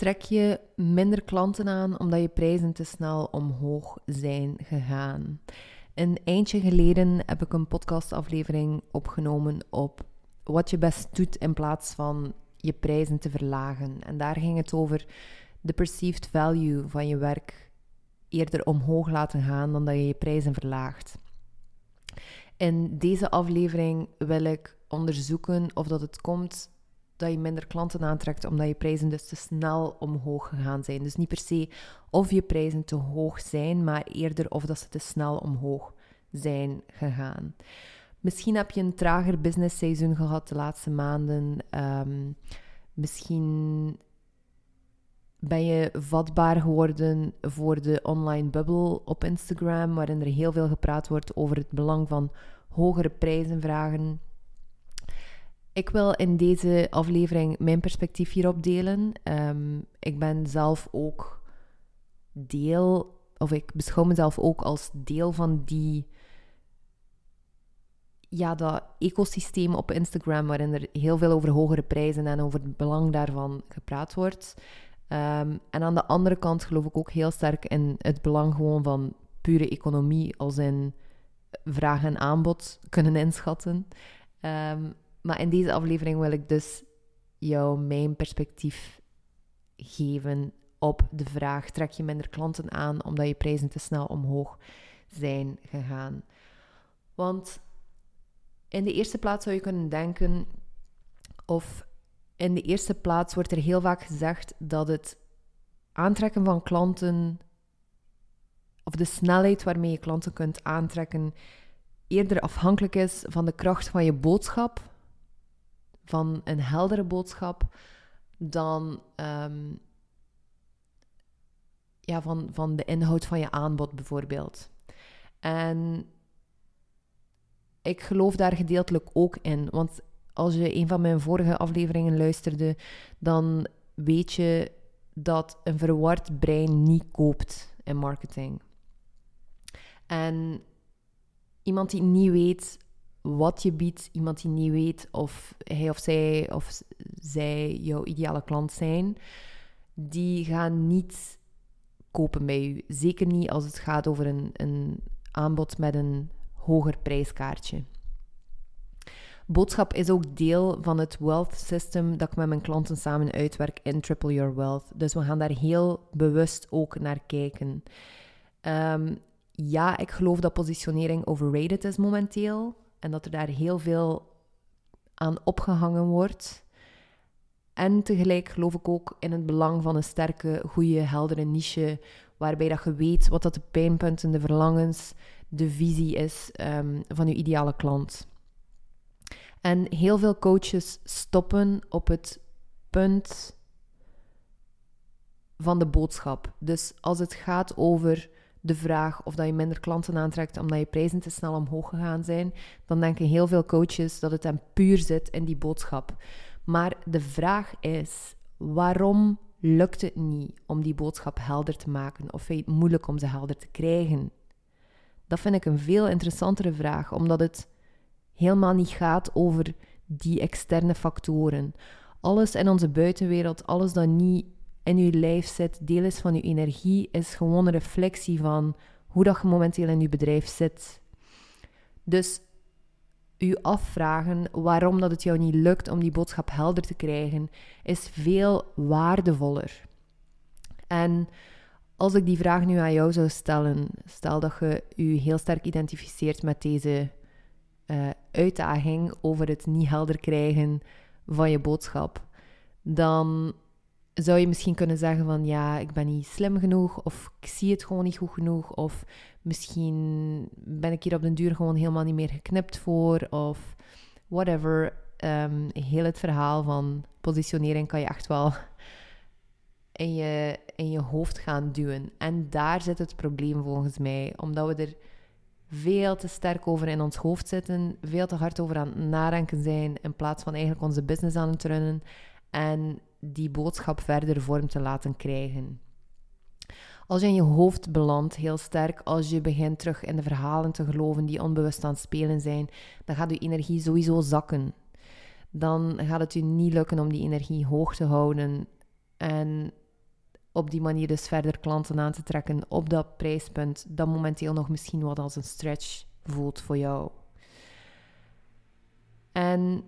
Trek je minder klanten aan omdat je prijzen te snel omhoog zijn gegaan? Een eindje geleden heb ik een podcastaflevering opgenomen op wat je best doet in plaats van je prijzen te verlagen. En daar ging het over de perceived value van je werk eerder omhoog laten gaan dan dat je je prijzen verlaagt. In deze aflevering wil ik onderzoeken of dat het komt dat je minder klanten aantrekt omdat je prijzen dus te snel omhoog gegaan zijn. Dus niet per se of je prijzen te hoog zijn, maar eerder of dat ze te snel omhoog zijn gegaan. Misschien heb je een trager business seizoen gehad de laatste maanden. Um, misschien ben je vatbaar geworden voor de online bubbel op Instagram, waarin er heel veel gepraat wordt over het belang van hogere prijzen vragen. Ik wil in deze aflevering mijn perspectief hierop delen. Ehm, ik ben zelf ook deel, of ik beschouw mezelf ook als deel van die ja, dat ecosysteem op Instagram, waarin er heel veel over hogere prijzen en over het belang daarvan gepraat wordt. Ehm, en aan de andere kant geloof ik ook heel sterk in het belang gewoon van pure economie, als in vraag en aanbod kunnen inschatten. Um, maar in deze aflevering wil ik dus jou mijn perspectief geven op de vraag: trek je minder klanten aan omdat je prijzen te snel omhoog zijn gegaan? Want in de eerste plaats zou je kunnen denken, of in de eerste plaats wordt er heel vaak gezegd dat het aantrekken van klanten, of de snelheid waarmee je klanten kunt aantrekken, eerder afhankelijk is van de kracht van je boodschap van een heldere boodschap dan um, ja, van, van de inhoud van je aanbod bijvoorbeeld. En ik geloof daar gedeeltelijk ook in, want als je een van mijn vorige afleveringen luisterde, dan weet je dat een verward brein niet koopt in marketing. En iemand die niet weet wat je biedt, iemand die niet weet of hij of zij of zij jouw ideale klant zijn, die gaan niet kopen bij u. Zeker niet als het gaat over een, een aanbod met een hoger prijskaartje. Boodschap is ook deel van het wealth system dat ik met mijn klanten samen uitwerk in Triple Your Wealth. Dus we gaan daar heel bewust ook naar kijken. Um, ja, ik geloof dat positionering overrated is momenteel en dat er daar heel veel aan opgehangen wordt. En tegelijk geloof ik ook in het belang van een sterke, goede, heldere niche, waarbij dat je weet wat dat de pijnpunten, de verlangens, de visie is um, van je ideale klant. En heel veel coaches stoppen op het punt van de boodschap. Dus als het gaat over de vraag of dat je minder klanten aantrekt omdat je prijzen te snel omhoog gegaan zijn, dan denken heel veel coaches dat het hem puur zit in die boodschap. Maar de vraag is, waarom lukt het niet om die boodschap helder te maken? Of vind je het moeilijk om ze helder te krijgen? Dat vind ik een veel interessantere vraag, omdat het helemaal niet gaat over die externe factoren. Alles in onze buitenwereld, alles dat niet in je lijf zit, deel is van je energie, is gewoon een reflectie van hoe dat je momenteel in je bedrijf zit. Dus u afvragen waarom dat het jou niet lukt om die boodschap helder te krijgen, is veel waardevoller. En als ik die vraag nu aan jou zou stellen, stel dat je je heel sterk identificeert met deze uh, uitdaging over het niet helder krijgen van je boodschap, dan zou je misschien kunnen zeggen van ja, ik ben niet slim genoeg of ik zie het gewoon niet goed genoeg of misschien ben ik hier op den duur gewoon helemaal niet meer geknipt voor of whatever. Um, heel het verhaal van positionering kan je echt wel in je, in je hoofd gaan duwen. En daar zit het probleem volgens mij, omdat we er veel te sterk over in ons hoofd zitten, veel te hard over aan het nadenken zijn in plaats van eigenlijk onze business aan het runnen. En die boodschap verder vorm te laten krijgen. Als je in je hoofd belandt, heel sterk, als je begint terug in de verhalen te geloven die onbewust aan het spelen zijn, dan gaat je energie sowieso zakken. Dan gaat het je niet lukken om die energie hoog te houden. En op die manier dus verder klanten aan te trekken op dat prijspunt dat momenteel nog misschien wat als een stretch voelt voor jou. En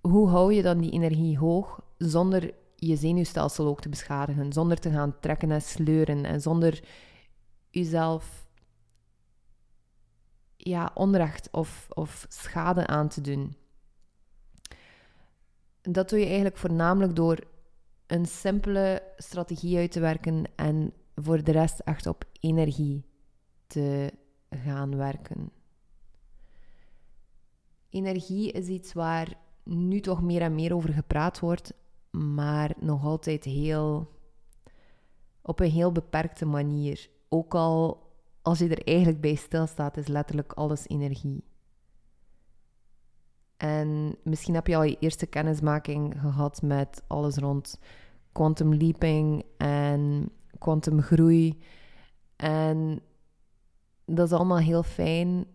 hoe hou je dan die energie hoog zonder je zenuwstelsel ook te beschadigen, zonder te gaan trekken en sleuren en zonder jezelf ja, onrecht of, of schade aan te doen. Dat doe je eigenlijk voornamelijk door een simpele strategie uit te werken en voor de rest echt op energie te gaan werken. Energie is iets waar nu toch meer en meer over gepraat wordt, maar nog altijd heel op een heel beperkte manier. Ook al als je er eigenlijk bij stilstaat, is letterlijk alles energie. En misschien heb je al je eerste kennismaking gehad met alles rond quantum leaping en quantum groei. En dat is allemaal heel fijn.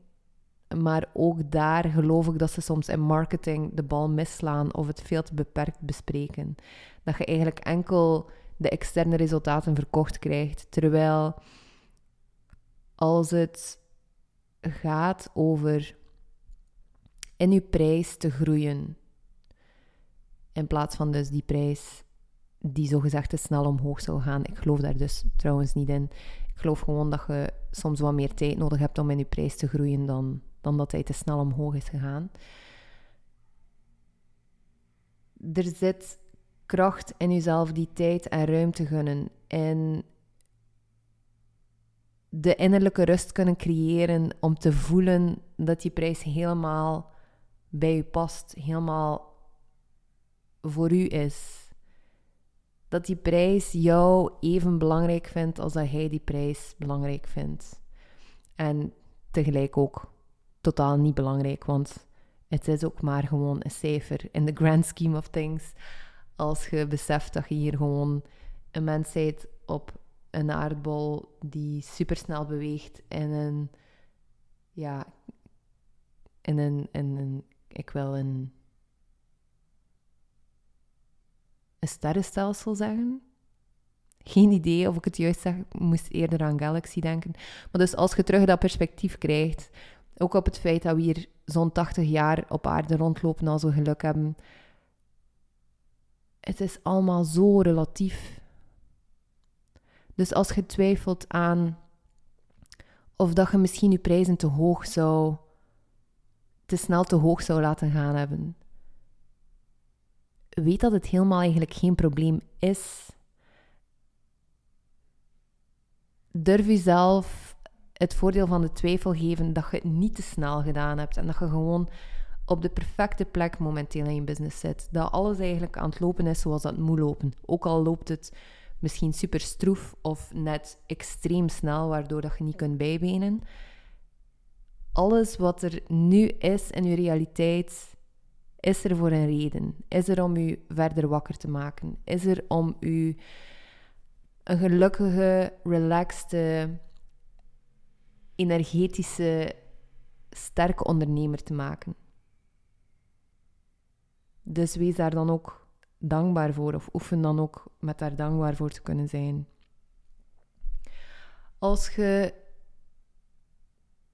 Maar ook daar geloof ik dat ze soms in marketing de bal misslaan of het veel te beperkt bespreken. Dat je eigenlijk enkel de externe resultaten verkocht krijgt. Terwijl als het gaat over in je prijs te groeien, in plaats van dus die prijs die zogezegd te snel omhoog zou gaan. Ik geloof daar dus trouwens niet in. Ik geloof gewoon dat je soms wat meer tijd nodig hebt om in je prijs te groeien dan, dan dat hij te snel omhoog is gegaan. Er zit kracht in jezelf die tijd en ruimte gunnen. En de innerlijke rust kunnen creëren om te voelen dat die prijs helemaal bij u past, helemaal voor u is. Dat die prijs jou even belangrijk vindt als dat hij die prijs belangrijk vindt. En tegelijk ook totaal niet belangrijk, want het is ook maar gewoon een cijfer in the grand scheme of things. Als je beseft dat je hier gewoon een mensheid op een aardbol die supersnel beweegt in een, ja, in een, in een ik wil een, een sterrenstelsel zeggen. Geen idee of ik het juist zeg, ik moest eerder aan Galaxy denken. Maar dus als je terug dat perspectief krijgt, ook op het feit dat we hier zo'n 80 jaar op aarde rondlopen als we geluk hebben. Het is allemaal zo relatief. Dus als je twijfelt aan of dat je misschien je prijzen te hoog zou, te snel te hoog zou laten gaan hebben, weet dat het helemaal eigenlijk geen probleem is. Durf jezelf het voordeel van de twijfel geven dat je het niet te snel gedaan hebt en dat je gewoon op de perfecte plek momenteel in je business zit. Dat alles eigenlijk aan het lopen is zoals dat moet lopen. Ook al loopt het misschien super stroef of net extreem snel, waardoor dat je niet kunt bijbenen. Alles wat er nu is in je realiteit, is er voor een reden. Is er om u verder wakker te maken. Is er om u een gelukkige, relaxte, energetische, sterke ondernemer te maken. Dus wees daar dan ook dankbaar voor of oefen dan ook met daar dankbaar voor te kunnen zijn. Als je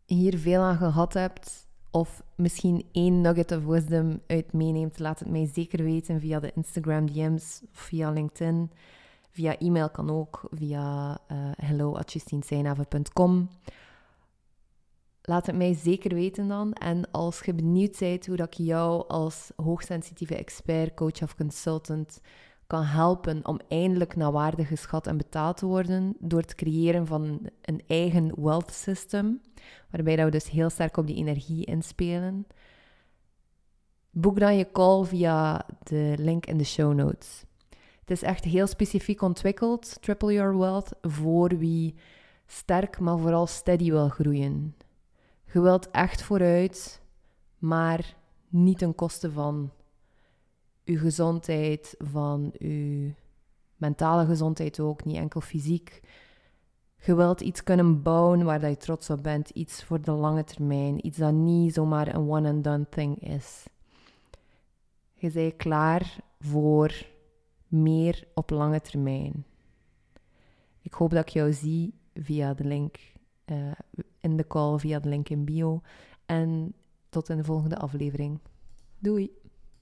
hier veel aan gehad hebt of misschien één nugget of wisdom uit meeneemt, laat het mij zeker weten via de Instagram DM's of via LinkedIn. Via e-mail kan ook, via uh, Laat het mij zeker weten dan. En als je benieuwd bent hoe dat ik jou als hoogsensitieve expert, coach of consultant kan helpen om eindelijk naar waarde geschat en betaald te worden door het creëren van een eigen wealth system, waarbij dat we dus heel sterk op die energie inspelen. Boek dan je call via de link in de show notes. Het is echt heel specifiek ontwikkeld, Triple Your Wealth, voor wie sterk, maar vooral steady wil groeien. Je wilt echt vooruit, maar niet ten koste van je gezondheid, van je mentale gezondheid ook, niet enkel fysiek. Je wilt iets kunnen bouwen waar je trots op bent, iets voor de lange termijn, iets dat niet zomaar een one-and-done thing is. Je bent klaar voor meer op lange termijn. Ik hoop dat ik jou zie via de link uh, in de call, via de link in bio. En tot in de volgende aflevering. Doei!